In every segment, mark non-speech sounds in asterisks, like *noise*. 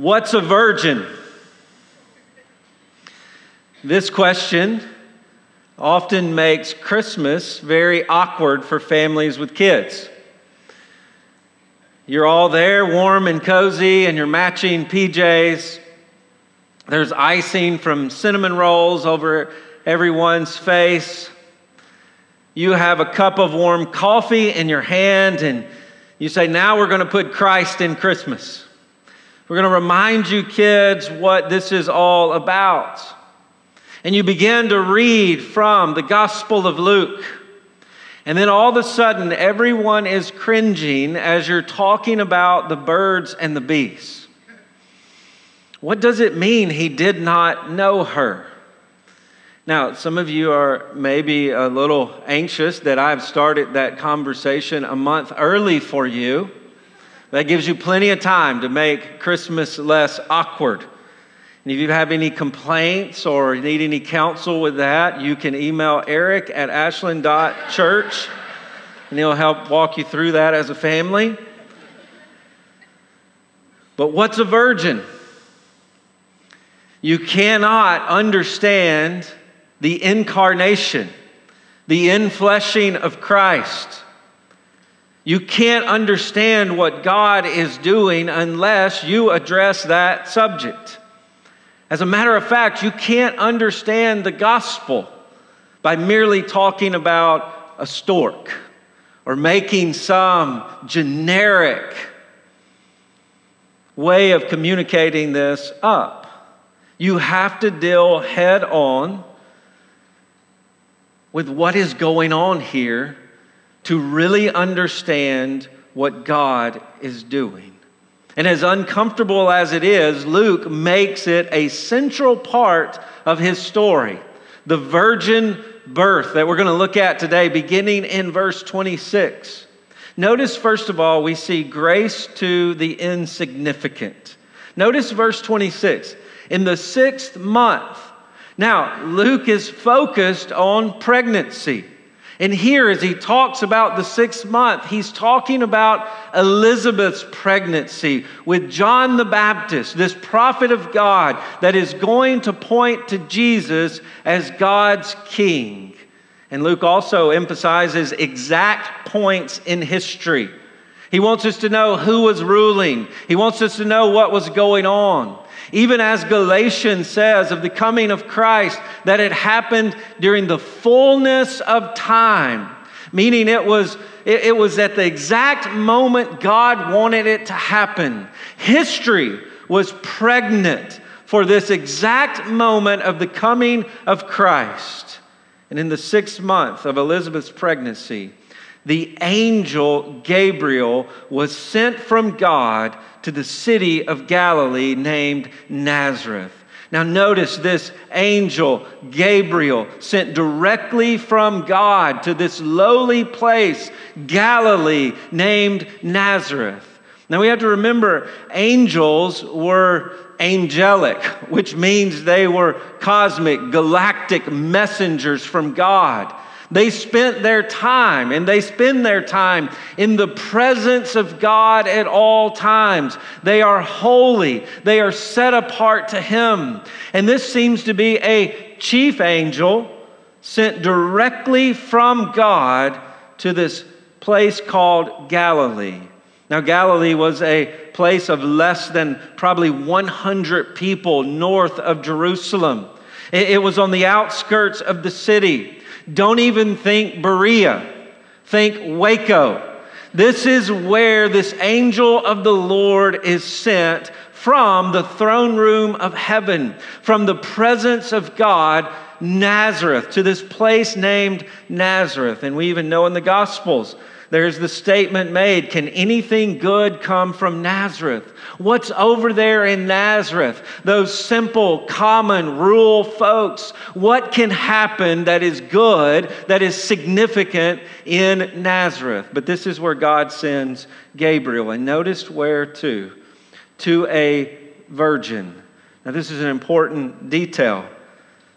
What's a virgin? This question often makes Christmas very awkward for families with kids. You're all there, warm and cozy, and you're matching PJs. There's icing from cinnamon rolls over everyone's face. You have a cup of warm coffee in your hand, and you say, Now we're going to put Christ in Christmas. We're going to remind you, kids, what this is all about. And you begin to read from the Gospel of Luke. And then all of a sudden, everyone is cringing as you're talking about the birds and the bees. What does it mean he did not know her? Now, some of you are maybe a little anxious that I've started that conversation a month early for you. That gives you plenty of time to make Christmas less awkward. And if you have any complaints or need any counsel with that, you can email eric at ashland.church and he'll help walk you through that as a family. But what's a virgin? You cannot understand the incarnation, the infleshing of Christ. You can't understand what God is doing unless you address that subject. As a matter of fact, you can't understand the gospel by merely talking about a stork or making some generic way of communicating this up. You have to deal head on with what is going on here to really understand what God is doing. And as uncomfortable as it is, Luke makes it a central part of his story. The virgin birth that we're going to look at today, beginning in verse 26. Notice, first of all, we see grace to the insignificant. Notice verse 26. In the sixth month, now Luke is focused on pregnancy. And here, as he talks about the sixth month, he's talking about Elizabeth's pregnancy with John the Baptist, this prophet of God that is going to point to Jesus as God's king. And Luke also emphasizes exact points in history. He wants us to know who was ruling, he wants us to know what was going on. Even as Galatians says of the coming of Christ, that it happened during the fullness of time, meaning it was, it, it was at the exact moment God wanted it to happen. History was pregnant for this exact moment of the coming of Christ. And in the sixth month of Elizabeth's pregnancy, the angel Gabriel was sent from God to the city of Galilee named Nazareth. Now, notice this angel, Gabriel, sent directly from God to this lowly place, Galilee, named Nazareth. Now, we have to remember angels were angelic, which means they were cosmic, galactic messengers from God. They spent their time and they spend their time in the presence of God at all times. They are holy, they are set apart to Him. And this seems to be a chief angel sent directly from God to this place called Galilee. Now, Galilee was a place of less than probably 100 people north of Jerusalem. It was on the outskirts of the city. Don't even think Berea, think Waco. This is where this angel of the Lord is sent from the throne room of heaven, from the presence of God, Nazareth, to this place named Nazareth. And we even know in the Gospels there's the statement made Can anything good come from Nazareth? What's over there in Nazareth? Those simple, common, rural folks. What can happen that is good, that is significant in Nazareth? But this is where God sends Gabriel. And notice where to? To a virgin. Now, this is an important detail.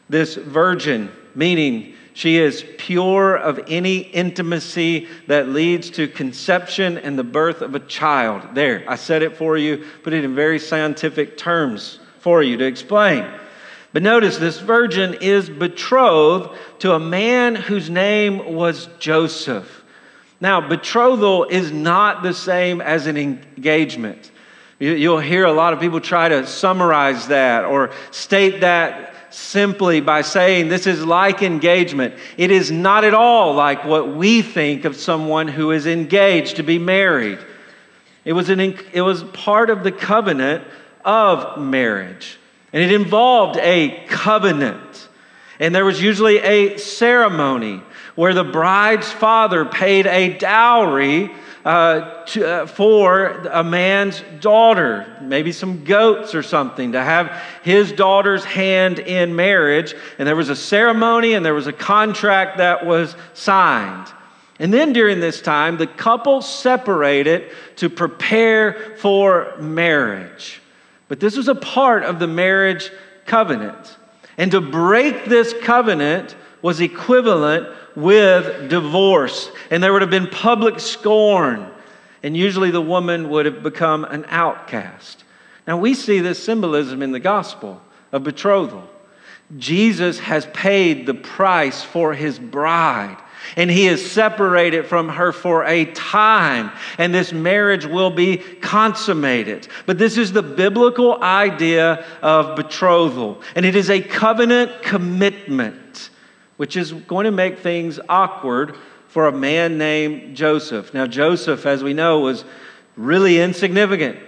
This virgin, meaning She is pure of any intimacy that leads to conception and the birth of a child. There, I said it for you, put it in very scientific terms for you to explain. But notice this virgin is betrothed to a man whose name was Joseph. Now, betrothal is not the same as an engagement. You'll hear a lot of people try to summarize that or state that simply by saying this is like engagement. It is not at all like what we think of someone who is engaged to be married. It was, an, it was part of the covenant of marriage. And it involved a covenant. And there was usually a ceremony where the bride's father paid a dowry uh, to, uh, for a man's daughter, maybe some goats or something, to have his daughter's hand in marriage. And there was a ceremony and there was a contract that was signed. And then during this time, the couple separated to prepare for marriage. But this was a part of the marriage covenant. And to break this covenant was equivalent with divorce. And there would have been public scorn. And usually the woman would have become an outcast. Now we see this symbolism in the gospel of betrothal. Jesus has paid the price for his bride and he is separated from her for a time, and this marriage will be consummated. But this is the biblical idea of betrothal, and it is a covenant commitment, which is going to make things awkward for a man named Joseph. Now, Joseph, as we know, was really insignificant.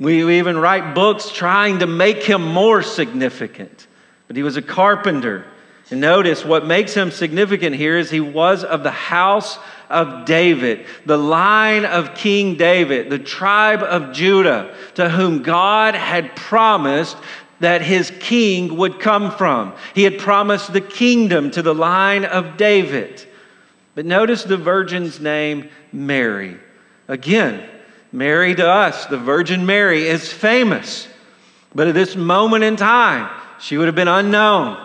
We, even write books trying to make him more significant, but he was a carpenter. And notice what makes him significant here is he was of the house of David, the line of King David, the tribe of Judah, to whom God had promised that his king would come from. He had promised the kingdom to the line of David. But notice the virgin's name, Mary. Again, Mary to us, the Virgin Mary, is famous. But at this moment in time, she would have been unknown.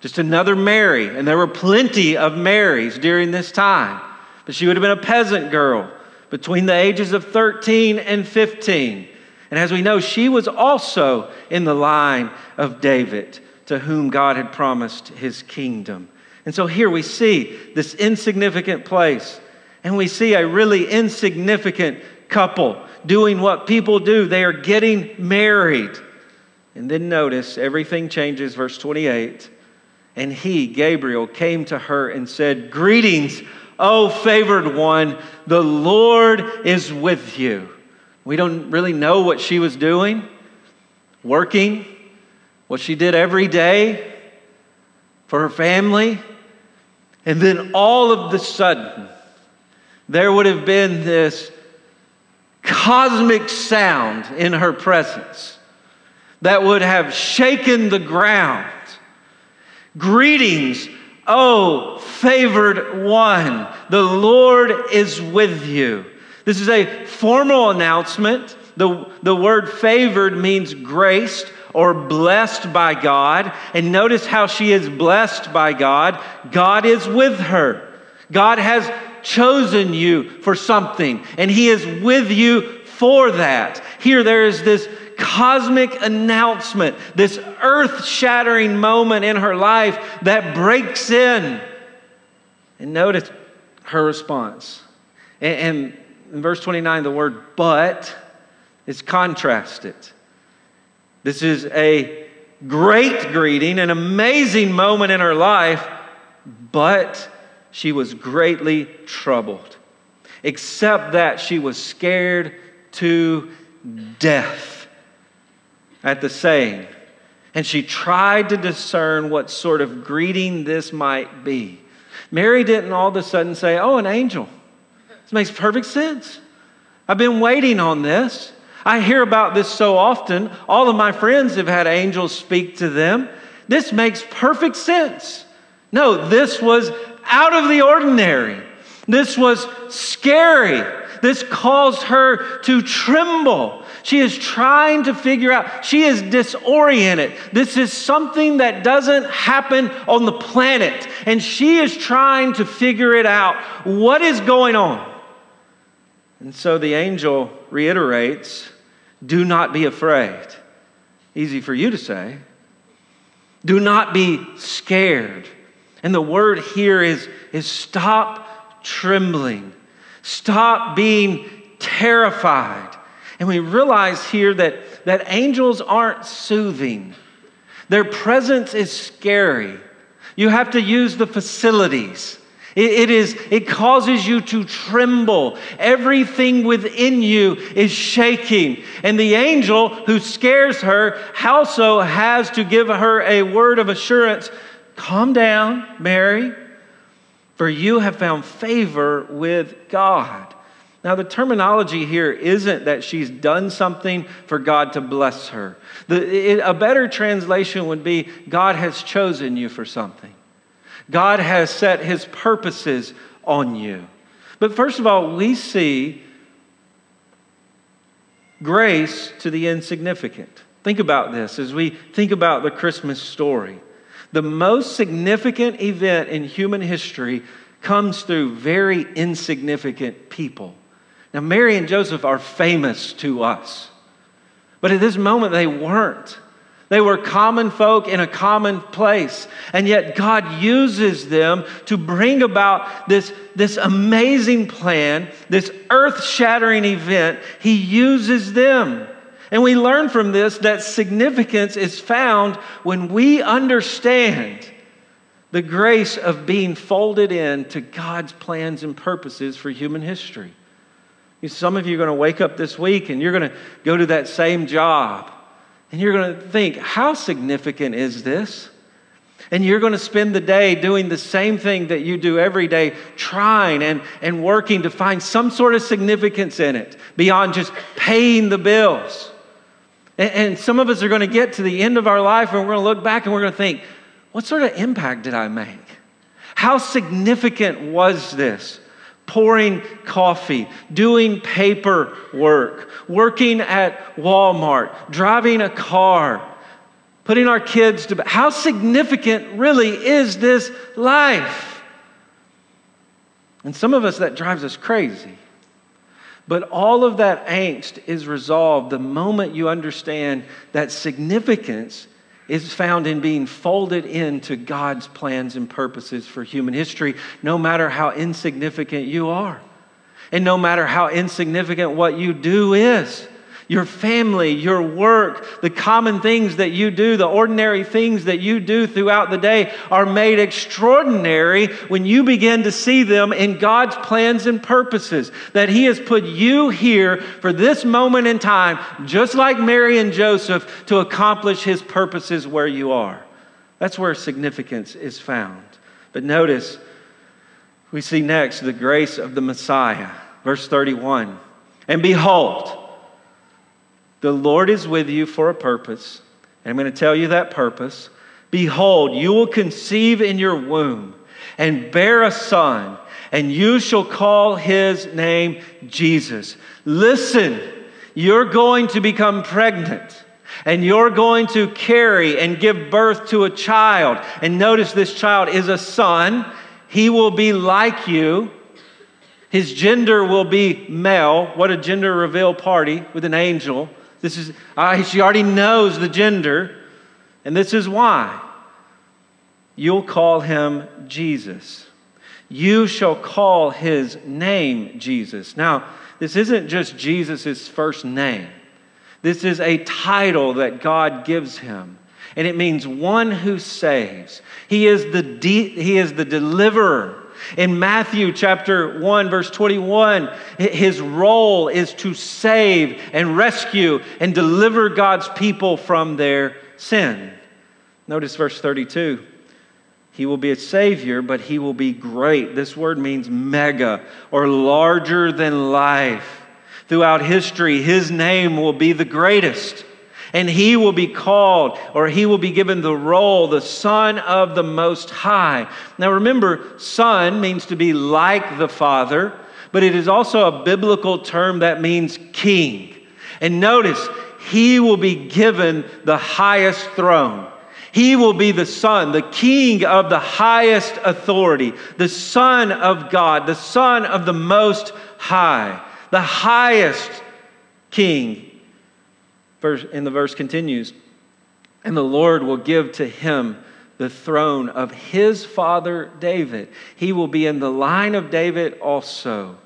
Just another Mary. And there were plenty of Marys during this time. But she would have been a peasant girl between the ages of 13 and 15. And as we know, she was also in the line of David, to whom God had promised his kingdom. And so here we see this insignificant place, and we see a really insignificant couple doing what people do. They are getting married. And then notice everything changes, verse 28. And he, Gabriel, came to her and said, Greetings, O favored one, the Lord is with you. We don't really know what she was doing, working, what she did every day for her family. And then all of the sudden, there would have been this cosmic sound in her presence that would have shaken the ground Greetings, O favored one. The Lord is with you. This is a formal announcement. The, the word favored means graced or blessed by God. And notice how she is blessed by God. God is with her. God has chosen you for something, and He is with you for that. Here, there is this cosmic announcement, this earth shattering moment in her life that breaks in. And notice her response. And, in verse 29, the word but is contrasted. This is a great greeting, an amazing moment in her life, but she was greatly troubled, except that she was scared to death at the saying, and she tried to discern what sort of greeting this might be. Mary didn't all of a sudden say, Oh, an angel. Makes perfect sense. I've been waiting on this. I hear about this so often. All of my friends have had angels speak to them. This makes perfect sense. No, this was out of the ordinary. This was scary. This caused her to tremble. She is trying to figure out, she is disoriented. This is something that doesn't happen on the planet. And she is trying to figure it out. What is going on? And so the angel reiterates do not be afraid. Easy for you to say. Do not be scared. And the word here is, is stop trembling, stop being terrified. And we realize here that, that angels aren't soothing, their presence is scary. You have to use the facilities. It, it, is, it causes you to tremble. Everything within you is shaking. And the angel who scares her also has to give her a word of assurance Calm down, Mary, for you have found favor with God. Now, the terminology here isn't that she's done something for God to bless her. The, it, a better translation would be God has chosen you for something, God has set his purposes on you. But first of all, we see grace to the insignificant. Think about this as we think about the Christmas story. The most significant event in human history comes through very insignificant people. Now, Mary and Joseph are famous to us, but at this moment they weren't. They were common folk in a common place. And yet God uses them to bring about this, this amazing plan, this earth shattering event. He uses them. And we learn from this that significance is found when we understand the grace of being folded into God's plans and purposes for human history. Some of you are going to wake up this week and you're going to go to that same job and you're going to think, how significant is this? And you're going to spend the day doing the same thing that you do every day, trying and, and working to find some sort of significance in it beyond just paying the bills. And, and some of us are going to get to the end of our life and we're going to look back and we're going to think, what sort of impact did I make? How significant was this? Pouring coffee, doing paperwork, working at Walmart, driving a car, putting our kids to bed. How significant really is this life? And some of us, that drives us crazy. But all of that angst is resolved the moment you understand that significance is found in being folded into God's plans and purposes for human history, no matter how insignificant you are, and no matter how insignificant what you do is your family, your work, the common things that you do, the ordinary things that you do throughout the day are made extraordinary when you begin to see them in God's plans and purposes. That He has put you here for this moment in time, just like Mary and Joseph, to accomplish His purposes where you are. That's where significance is found. But notice, we see next the grace of the Messiah. Verse 31. And behold, the Lord is with you for a purpose. And I'm going to tell you that purpose. Behold, you will conceive in your womb and bear a son, and you shall call his name Jesus. Listen, you're going to become pregnant. And you're going to carry and give birth to a child. And notice this child is a son. He will be like you. His gender will be male. What a gender reveal party with an angel. This is, uh, she already knows the gender, and this is why. You'll call him Jesus. You shall call his name Jesus. Now, this isn't just Jesus' first name, this is a title that God gives him. And it means one who saves. He is the, de- he is the deliverer. In Matthew chapter 1, verse 21, his role is to save and rescue and deliver God's people from their sin. Notice verse 32. He will be a savior, but he will be great. This word means mega or larger than life. Throughout history, his name will be the greatest and he will be called or he will be given the role, the Son of the Most High. Now remember, Son means to be like the Father, but it is also a biblical term that means king. And notice, he will be given the highest throne. He will be the Son, the King of the highest authority, the Son of God, the Son of the Most High, the highest King. And the verse continues And the Lord will give to him the throne of his father David. He will be in the line of David also.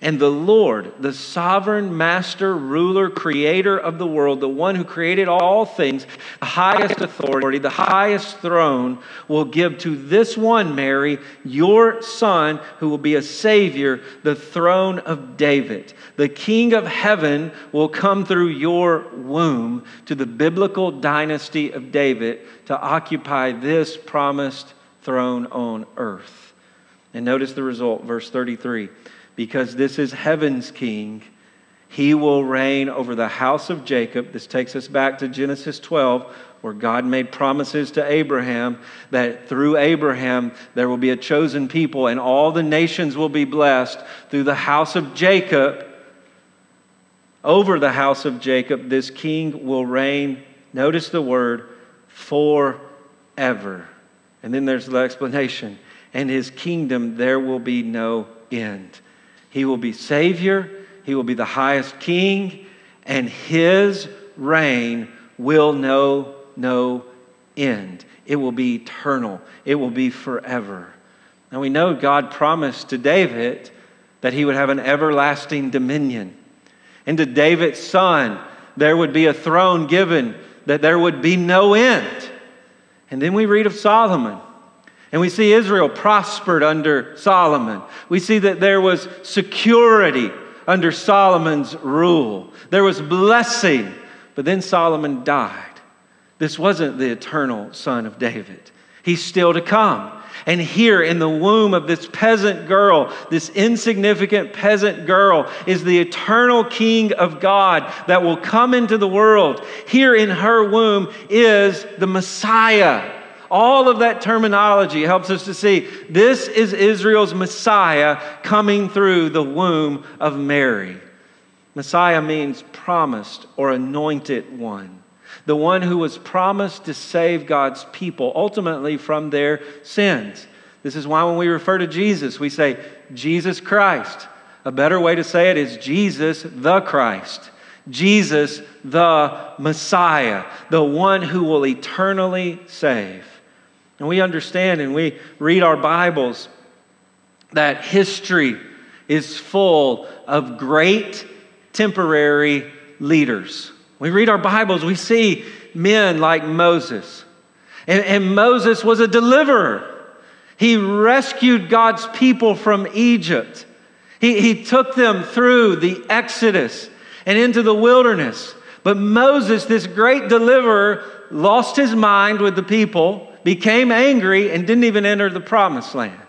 And the Lord, the sovereign master, ruler, creator of the world, the one who created all things, the highest authority, the highest throne, will give to this one, Mary, your son, who will be a savior, the throne of David. The king of heaven will come through your womb to the biblical dynasty of David to occupy this promised throne on earth. And notice the result, verse 33 because this is heaven's king. He will reign over the house of Jacob. This takes us back to Genesis 12, where God made promises to Abraham that through Abraham there will be a chosen people and all the nations will be blessed through the house of Jacob. Over the house of Jacob, this king will reign. Notice the word forever. And then there's the explanation. And his kingdom, there will be no end. He will be Savior, He will be the highest King, and His reign will know no end. It will be eternal, it will be forever. Now we know God promised to David that he would have an everlasting dominion. And to David's son, there would be a throne given that there would be no end. And then we read of Solomon. And we see Israel prospered under Solomon. We see that there was security under Solomon's rule. There was blessing. But then Solomon died. This wasn't the eternal son of David. He's still to come. And here in the womb of this peasant girl, this insignificant peasant girl, is the eternal King of God that will come into the world. Here in her womb is the Messiah all of that terminology helps us to see this is Israel's Messiah coming through the womb of Mary. Messiah means promised or anointed one, the one who was promised to save God's people ultimately from their sins. This is why when we refer to Jesus, we say Jesus Christ. A better way to say it is Jesus the Christ. Jesus the Messiah, the one who will eternally save. And we understand and we read our Bibles that history is full of great temporary leaders. We read our Bibles, we see men like Moses. And, and, Moses was a deliverer. He rescued God's people from Egypt. He, he took them through the Exodus and into the wilderness. But Moses, this great deliverer, lost his mind with the people became angry, and didn't even enter the promised land.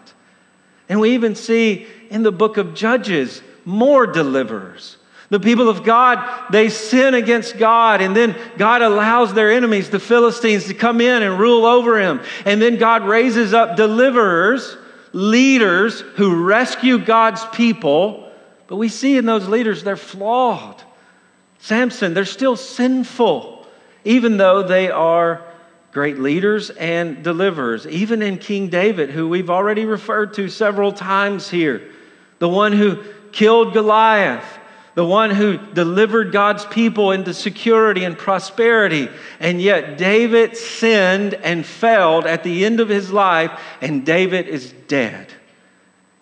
And we even see in the book of Judges more deliverers. The people of God, they sin against God, and then God allows their enemies, the Philistines, to come in and rule over him. And then God raises up deliverers, leaders who rescue God's people. But we see in those leaders, they're flawed. Samson, they're still sinful, even though they are great leaders and deliverers, even in King David, who we've already referred to several times here, the one who killed Goliath, the one who delivered God's people into security and prosperity. And yet, David sinned and failed at the end of his life, and David is dead.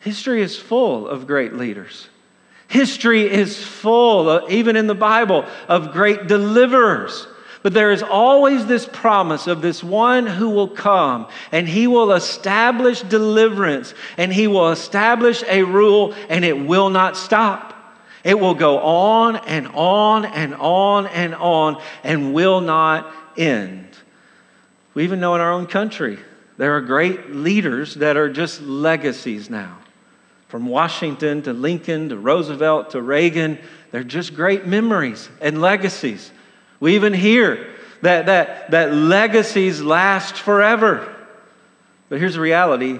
History is full of great leaders. History is full, uh, even in the Bible, of great deliverers. But there is always this promise of this one who will come and he will establish deliverance and he will establish a rule and it will not stop. It will go on and on and on and on and will not end. We even know in our own country, there are great leaders that are just legacies now. From Washington to Lincoln to Roosevelt to Reagan, they're just great memories and legacies. We even hear that, that, that legacies last forever. But here's the reality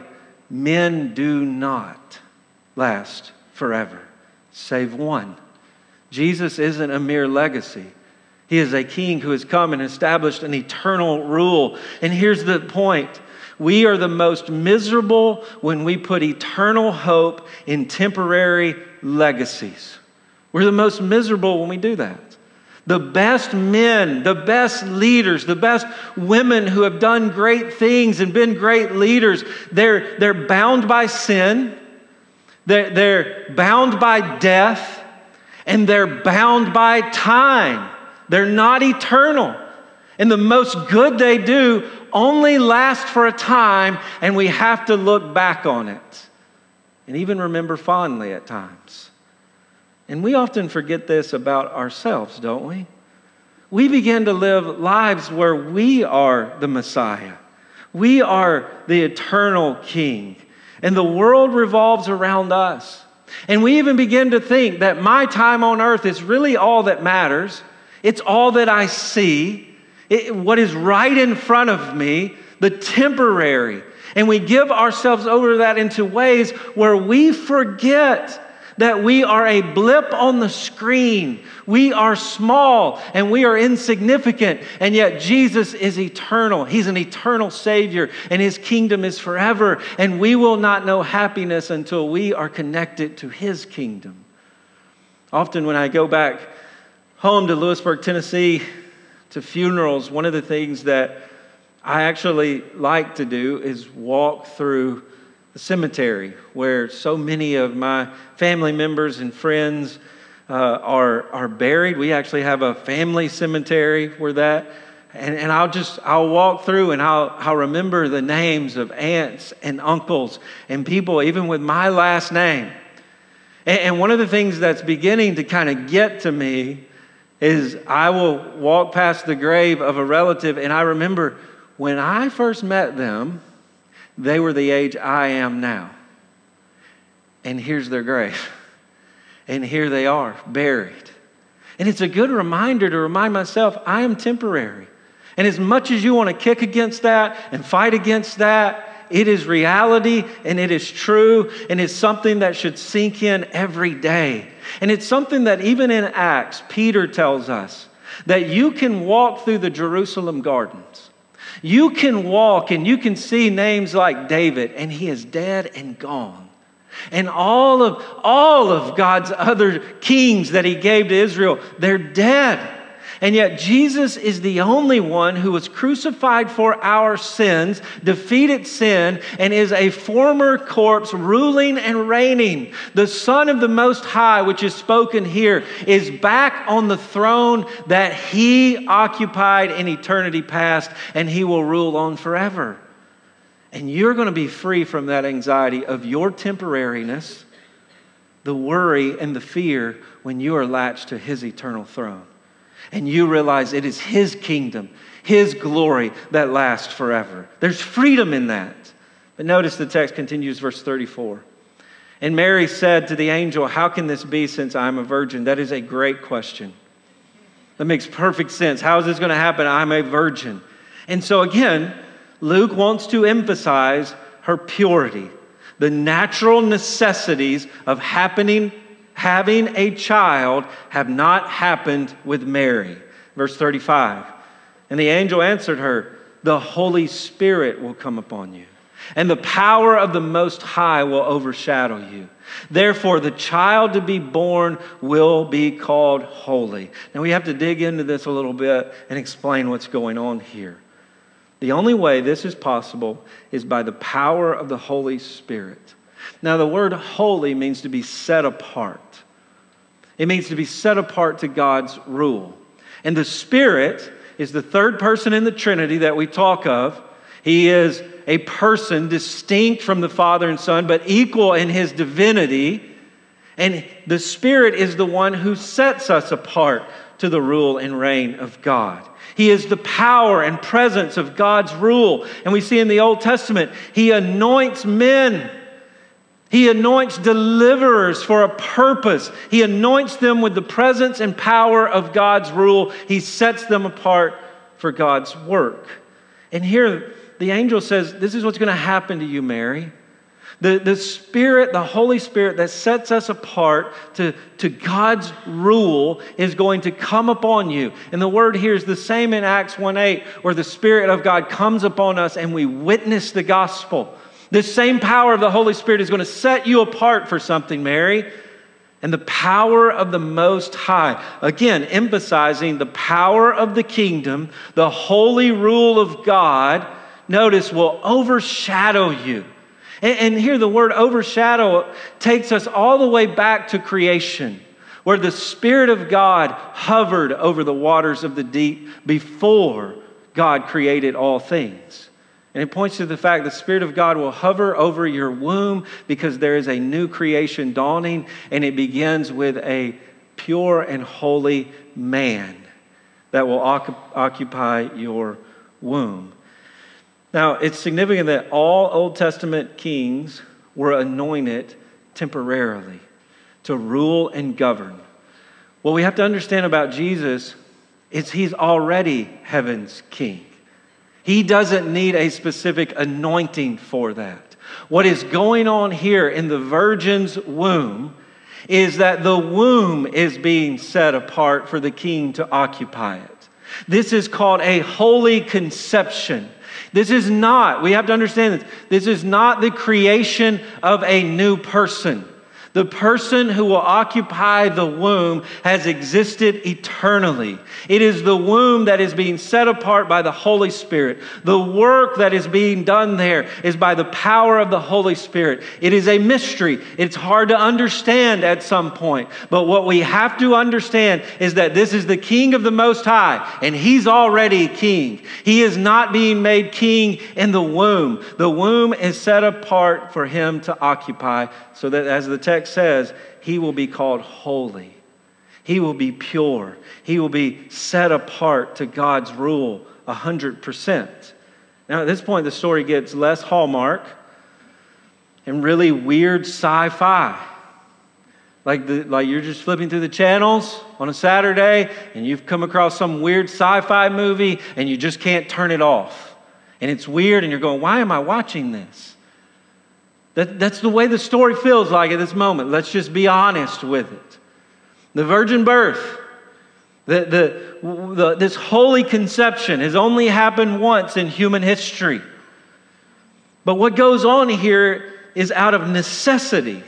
men do not last forever, save one Jesus isn't a mere legacy. He is a king who has come and established an eternal rule. And here's the point we are the most miserable when we put eternal hope in temporary legacies. We're the most miserable when we do that. The best men, the best leaders, the best women who have done great things and been great leaders, they're, they're bound by sin, they're, they're bound by death, and they're bound by time. They're not eternal. And the most good they do only lasts for a time, and we have to look back on it and even remember fondly at times. And we often forget this about ourselves, don't we? We begin to live lives where we are the Messiah. We are the eternal King. And the world revolves around us. And we even begin to think that my time on earth is really all that matters. It's all that I see, it, what is right in front of me, the temporary. And we give ourselves over to that into ways where we forget that we are a blip on the screen. We are small and we are insignificant, and yet Jesus is eternal. He's an eternal Savior, and His kingdom is forever, and we will not know happiness until we are connected to His kingdom. Often, when I go back home to Lewisburg, Tennessee, to funerals, one of the things that I actually like to do is walk through the cemetery where so many of my family members and friends uh, are, are buried. We actually have a family cemetery where that, and, and I'll just, I'll walk through and I'll, I'll remember the names of aunts and uncles and people, even with my last name. And, and one of the things that's beginning to kind of get to me is I will walk past the grave of a relative and I remember when I first met them, they were the age I am now. And here's their grave. And here they are, buried. And it's a good reminder to remind myself I am temporary. And as much as you want to kick against that and fight against that, it is reality and it is true and it's something that should sink in every day. And it's something that even in Acts, Peter tells us that you can walk through the Jerusalem gardens you can walk and you can see names like David, and he is dead and gone. And all of, all of God's other kings that he gave to Israel, they're dead. And yet, Jesus is the only one who was crucified for our sins, defeated sin, and is a former corpse ruling and reigning. The Son of the Most High, which is spoken here, is back on the throne that he occupied in eternity past, and he will rule on forever. And you're going to be free from that anxiety of your temporariness, the worry, and the fear when you are latched to his eternal throne and you realize it is His kingdom, His glory that lasts forever. There's freedom in that. But notice the text continues, verse 34. And Mary said to the angel, How can this be since I'm a virgin? That is a great question. That makes perfect sense. How is this going to happen? I'm a virgin. And so, again, Luke wants to emphasize her purity, the natural necessities of happening having a child have not happened with Mary. Verse 35. And the angel answered her, The Holy Spirit will come upon you, and the power of the Most High will overshadow you. Therefore, the child to be born will be called holy. Now, we have to dig into this a little bit and explain what's going on here. The only way this is possible is by the power of the Holy Spirit. Now, the word holy means to be set apart, it means to be set apart to God's rule. And the Spirit is the third person in the Trinity that we talk of. He is a person distinct from the Father and Son, but equal in his divinity. And the Spirit is the one who sets us apart to the rule and reign of God. He is the power and presence of God's rule. And we see in the Old Testament, He anoints men he anoints deliverers for a purpose. He anoints them with the presence and power of God's rule. He sets them apart for God's work. And here, the angel says, This is what's going to happen to you, Mary. The, the Spirit, the Holy Spirit that sets us apart to, to God's rule is going to come upon you. And the word here is the same in Acts 1 8, where the Spirit of God comes upon us and we witness the gospel. This same power of the Holy Spirit is going to set you apart for something, Mary. And the power of the Most High. Again, emphasizing the power of the kingdom, the holy rule of God, notice, will overshadow you. And, here the word overshadow takes us all the way back to creation, where the Spirit of God hovered over the waters of the deep before God created all things. And it points to the fact the Spirit of God will hover over your womb because there is a new creation dawning, and it begins with a pure and holy man that will occupy your womb. Now, it's significant that all Old Testament kings were anointed temporarily to rule and govern. What we have to understand about Jesus is he's already heaven's king. He doesn't need a specific anointing for that. What is going on here in the virgin's womb is that the womb is being set apart for the king to occupy it. This is called a holy conception. This is not, we have to understand this, this is not the creation of a new person. The person who will occupy the womb has existed eternally. It is the womb that is being set apart by the Holy Spirit. The work that is being done there is by the power of the Holy Spirit. It is a mystery. It's hard to understand at some point. But what we have to understand is that this is the King of the Most High, and He's already King. He is not being made King in the womb. The womb is set apart for Him to occupy, so that as the text text says, he will be called holy. He will be pure. He will be set apart to God's rule 100%. Now, at this point, the story gets less hallmark and really weird sci fi. Like, the, like you're just flipping through the channels on a Saturday and you've come across some weird sci fi movie and you just can't turn it off. And it's weird and you're going, why am I watching this? That, that's the way the story feels like at this moment. Let's just be honest with it. The virgin birth, the, the, the, this holy conception has only happened once in human history. But what goes on here is out of necessity.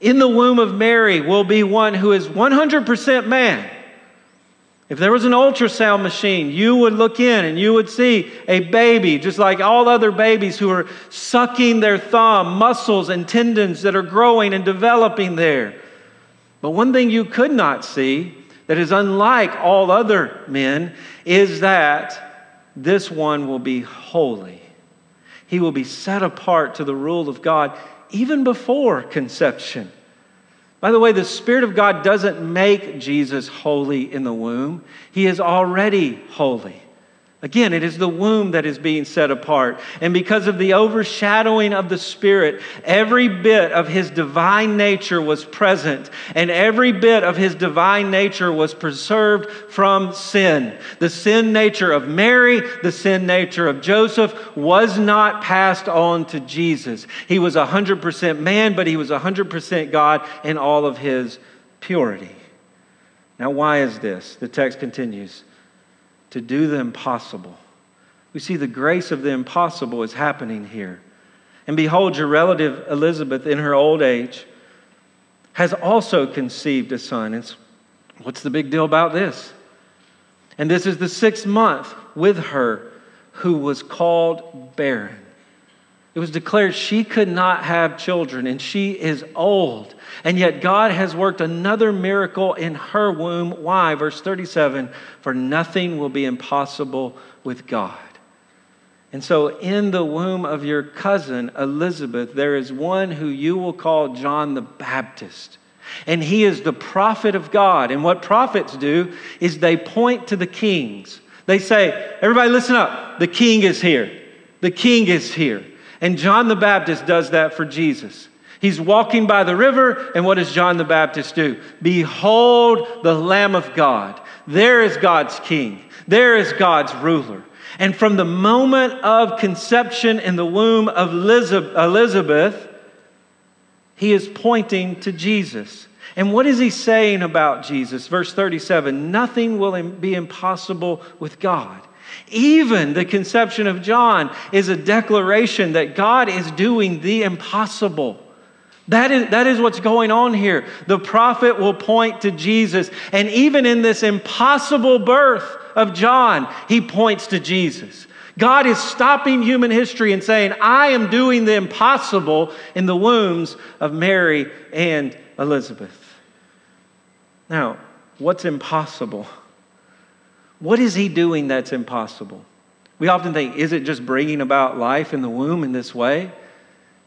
In the womb of Mary will be one who is 100% man if there was an ultrasound machine, you would look in and you would see a baby, just like all other babies who are sucking their thumb, muscles and tendons that are growing and developing there. But one thing you could not see that is unlike all other men is that this one will be holy. He will be set apart to the rule of God even before conception. By the way, the Spirit of God doesn't make Jesus holy in the womb, He is already holy. Again, it is the womb that is being set apart. And because of the overshadowing of the Spirit, every bit of His divine nature was present, and every bit of His divine nature was preserved from sin. The sin nature of Mary, the sin nature of Joseph was not passed on to Jesus. He was 100% man, but He was 100% God in all of His purity. Now, why is this? The text continues to do the impossible. We see the grace of the impossible is happening here. And behold, your relative Elizabeth, in her old age, has also conceived a son. And what's the big deal about this? And this is the sixth month with her who was called barren. It was declared she could not have children, and she is old. And yet, God has worked another miracle in her womb. Why? Verse 37 For nothing will be impossible with God. And so, in the womb of your cousin Elizabeth, there is one who you will call John the Baptist. And he is the prophet of God. And what prophets do is they point to the kings. They say, Everybody, listen up. The king is here. The king is here. And John the Baptist does that for Jesus. He's walking by the river, and what does John the Baptist do? Behold the Lamb of God. There is God's King. There is God's ruler. And from the moment of conception in the womb of Elizabeth, he is pointing to Jesus. And what is he saying about Jesus? Verse 37 Nothing will be impossible with God. Even the conception of John is a declaration that God is doing the impossible. That is, that is what's going on here. The prophet will point to Jesus. And even in this impossible birth of John, he points to Jesus. God is stopping human history and saying, I am doing the impossible in the wombs of Mary and Elizabeth. Now, what's impossible? What is he doing that's impossible? We often think, is it just bringing about life in the womb in this way?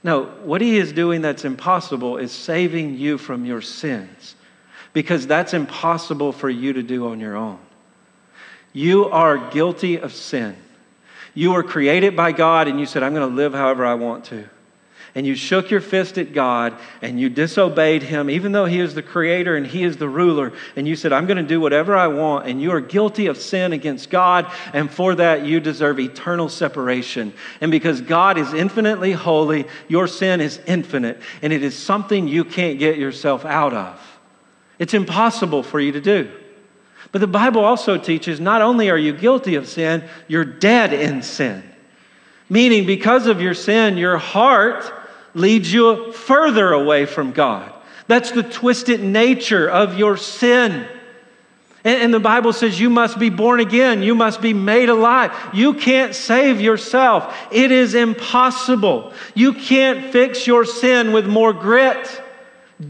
No, what he is doing that's impossible is saving you from your sins because that's impossible for you to do on your own. You are guilty of sin. You were created by God and you said, I'm going to live however I want to. And you shook your fist at God and you disobeyed Him, even though He is the creator and He is the ruler. And you said, I'm going to do whatever I want. And you are guilty of sin against God. And for that, you deserve eternal separation. And because God is infinitely holy, your sin is infinite. And it is something you can't get yourself out of. It's impossible for you to do. But the Bible also teaches not only are you guilty of sin, you're dead in sin. Meaning, because of your sin, your heart leads you further away from God. That's the twisted nature of your sin. And, the Bible says you must be born again. You must be made alive. You can't save yourself. It is impossible. You can't fix your sin with more grit.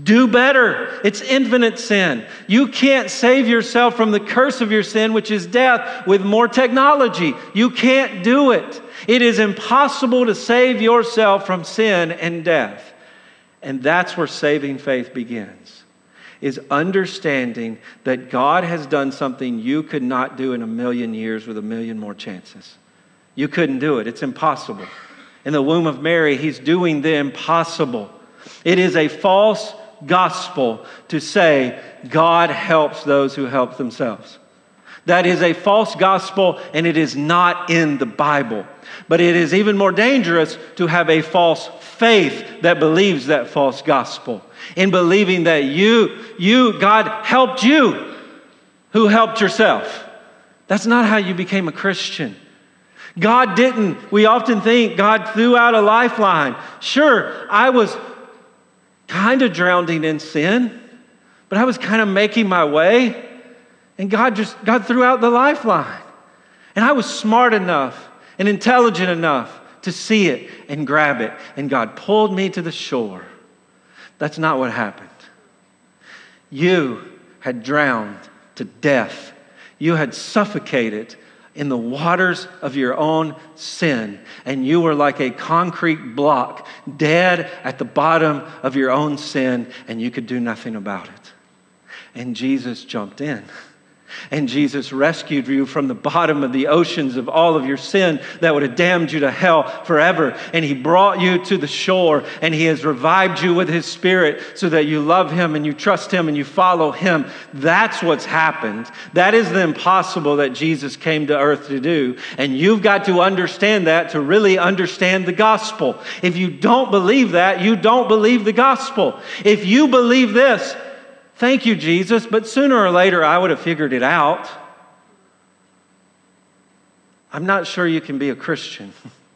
Do better. It's infinite sin. You can't save yourself from the curse of your sin, which is death, with more technology. You can't do it. It is impossible to save yourself from sin and death. And that's where saving faith begins. Is understanding that God has done something you could not do in a million years with a million more chances. You couldn't do it. It's impossible. In the womb of Mary, he's doing the impossible. It is a false gospel to say God helps those who help themselves. That is a false gospel and it is not in the Bible. But it is even more dangerous to have a false faith that believes that false gospel. In believing that you, you, God helped you who helped yourself. That's not how you became a Christian. God didn't. We often think God threw out a lifeline. Sure, I was kind of drowning in sin, but I was kind of making my way. And God just, God threw out the lifeline. And I was smart enough and intelligent enough to see it and grab it. And God pulled me to the shore. That's not what happened. You had drowned to death. You had suffocated in the waters of your own sin, and you were like a concrete block, dead at the bottom of your own sin, and you could do nothing about it. And Jesus jumped in. And Jesus rescued you from the bottom of the oceans of all of your sin that would have damned you to hell forever. And He brought you to the shore and He has revived you with His Spirit so that you love Him and you trust Him and you follow Him. That's what's happened. That is the impossible that Jesus came to earth to do. And you've got to understand that to really understand the gospel. If you don't believe that, you don't believe the gospel. If you believe this, Thank you, Jesus, but sooner or later I would have figured it out. I'm not sure you can be a Christian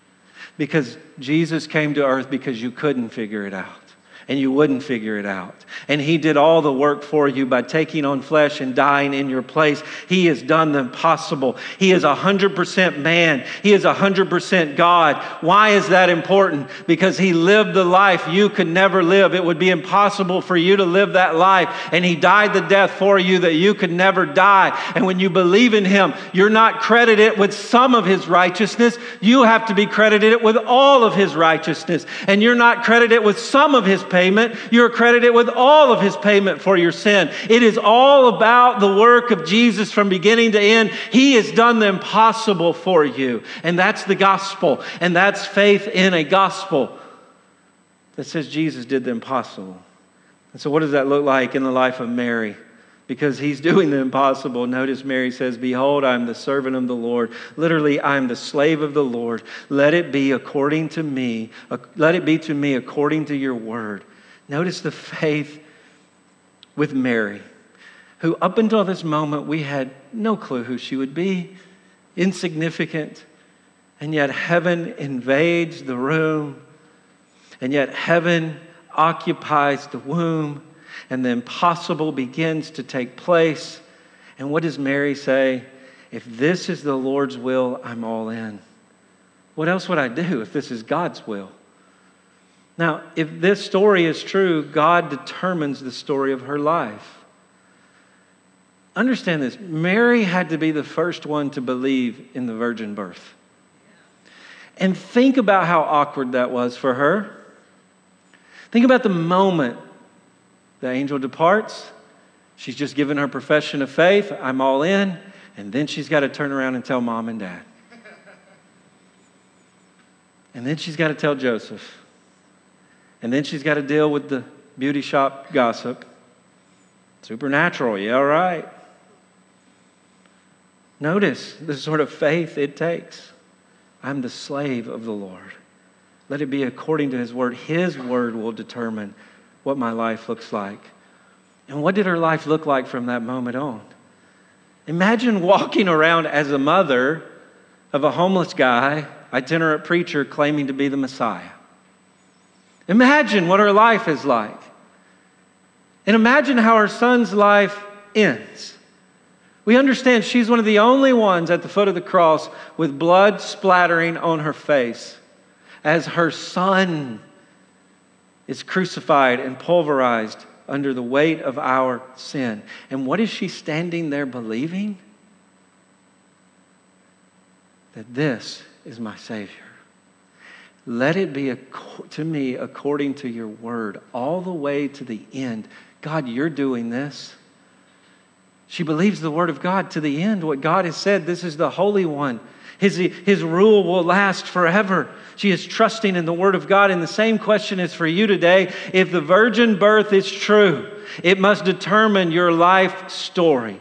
*laughs* because Jesus came to earth because you couldn't figure it out and you wouldn't figure it out. And He did all the work for you by taking on flesh and dying in your place. He has done the impossible. He is 100% man, He is 100% God. Why is that important? Because He lived the life you could never live. It would be impossible for you to live that life. And He died the death for you that you could never die. And when you believe in Him, you're not credited with some of His righteousness. You have to be credited with all of His righteousness. And you're not credited with some of His payment, you're credited with all of his payment for your sin. It is all about the work of Jesus from beginning to end. He has done the impossible for you. And that's the gospel. And that's faith in a gospel that says Jesus did the impossible. And so, what does that look like in the life of Mary? Because he's doing the impossible. Notice Mary says, Behold, I'm the servant of the Lord. Literally, I'm the slave of the Lord. Let it be according to me. Uh, let it be to me according to your word. Notice the faith with Mary, who up until this moment we had no clue who she would be, insignificant, and yet heaven invades the room, and yet heaven occupies the womb and the impossible begins to take place. And what does Mary say? If this is the Lord's will, I'm all in. What else would I do if this is God's will? Now, if this story is true, God determines the story of her life. Understand this Mary had to be the first one to believe in the virgin birth. And think about how awkward that was for her. Think about the moment the angel departs. She's just given her profession of faith. I'm all in. And then she's got to turn around and tell mom and dad. And then she's got to tell Joseph. And then she's got to deal with the beauty shop gossip. Supernatural, yeah, right. Notice the sort of faith it takes. I'm the slave of the Lord. Let it be according to his word. His word will determine what my life looks like. And what did her life look like from that moment on? Imagine *laughs* walking around as a mother of a homeless guy, itinerant preacher claiming to be the Messiah. Imagine what her life is like. And imagine how her son's life ends. We understand she's one of the only ones at the foot of the cross with blood splattering on her face as her son is crucified and pulverized under the weight of our sin. And what is she standing there believing? That this is my Savior. Let it be to me according to your word, all the way to the end. God, you're doing this. She believes the word of God to the end. What God has said, this is the Holy One. His, his rule will last forever. She is trusting in the Word of God. And the same question is for you today. If the virgin birth is true, it must determine your life story.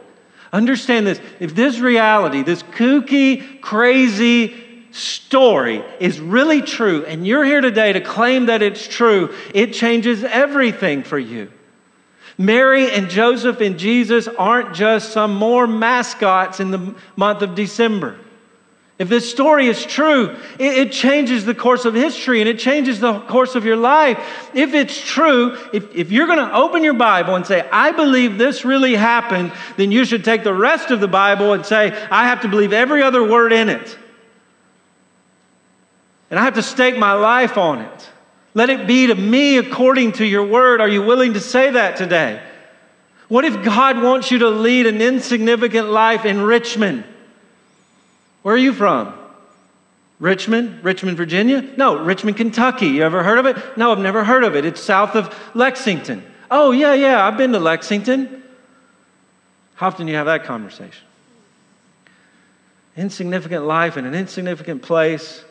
Understand this. If this reality, this kooky, crazy story is really true, and you're here today to claim that it's true, it changes everything for you. Mary and Joseph and Jesus aren't just some more mascots in the month of December. If this story is true, it, it, changes the course of history and it changes the course of your life. If it's true, if, if you're going to open your Bible and say, I believe this really happened, then you should take the rest of the Bible and say, I have to believe every other word in it. And I have to stake my life on it. Let it be to me according to your word. Are you willing to say that today? What if God wants you to lead an insignificant life in Richmond? Where are you from? Richmond, Richmond, Virginia? No, Richmond, Kentucky. You ever heard of it? No, I've never heard of it. It's south of Lexington. Oh, yeah, yeah, I've been to Lexington. How often do you have that conversation? Insignificant life in an insignificant place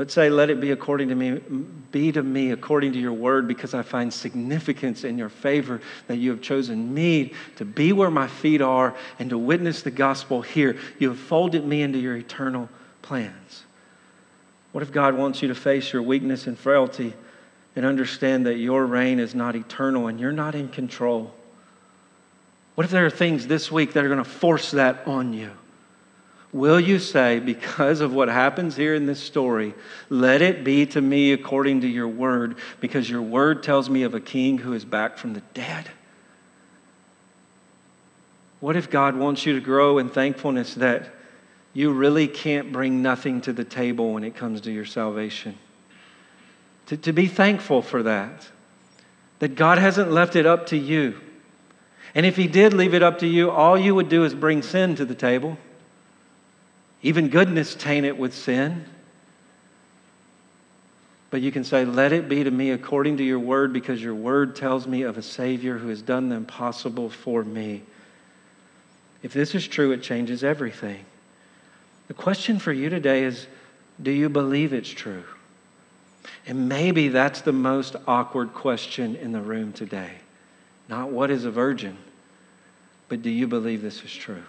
but say, Let it be according to me, be to me according to your word, because I find significance in your favor that you have chosen me to be where my feet are and to witness the gospel here. You have folded me into your eternal plans. What if God wants you to face your weakness and frailty and understand that your reign is not eternal and you're not in control? What if there are things this week that are going to force that on you? Will you say, because of what happens here in this story, let it be to me according to your word, because your word tells me of a king who is back from the dead? What if God wants you to grow in thankfulness that you really can't bring nothing to the table when it comes to your salvation? To, to be thankful for that, that God hasn't left it up to you. And if He did leave it up to you, all you would do is bring sin to the table even goodness tainted with sin. But you can say, Let it be to me according to your word, because your word tells me of a Savior who has done the impossible for me. If this is true, it changes everything. The question for you today is Do you believe it's true? And maybe that's the most awkward question in the room today. Not what is a virgin, but do you believe this is true?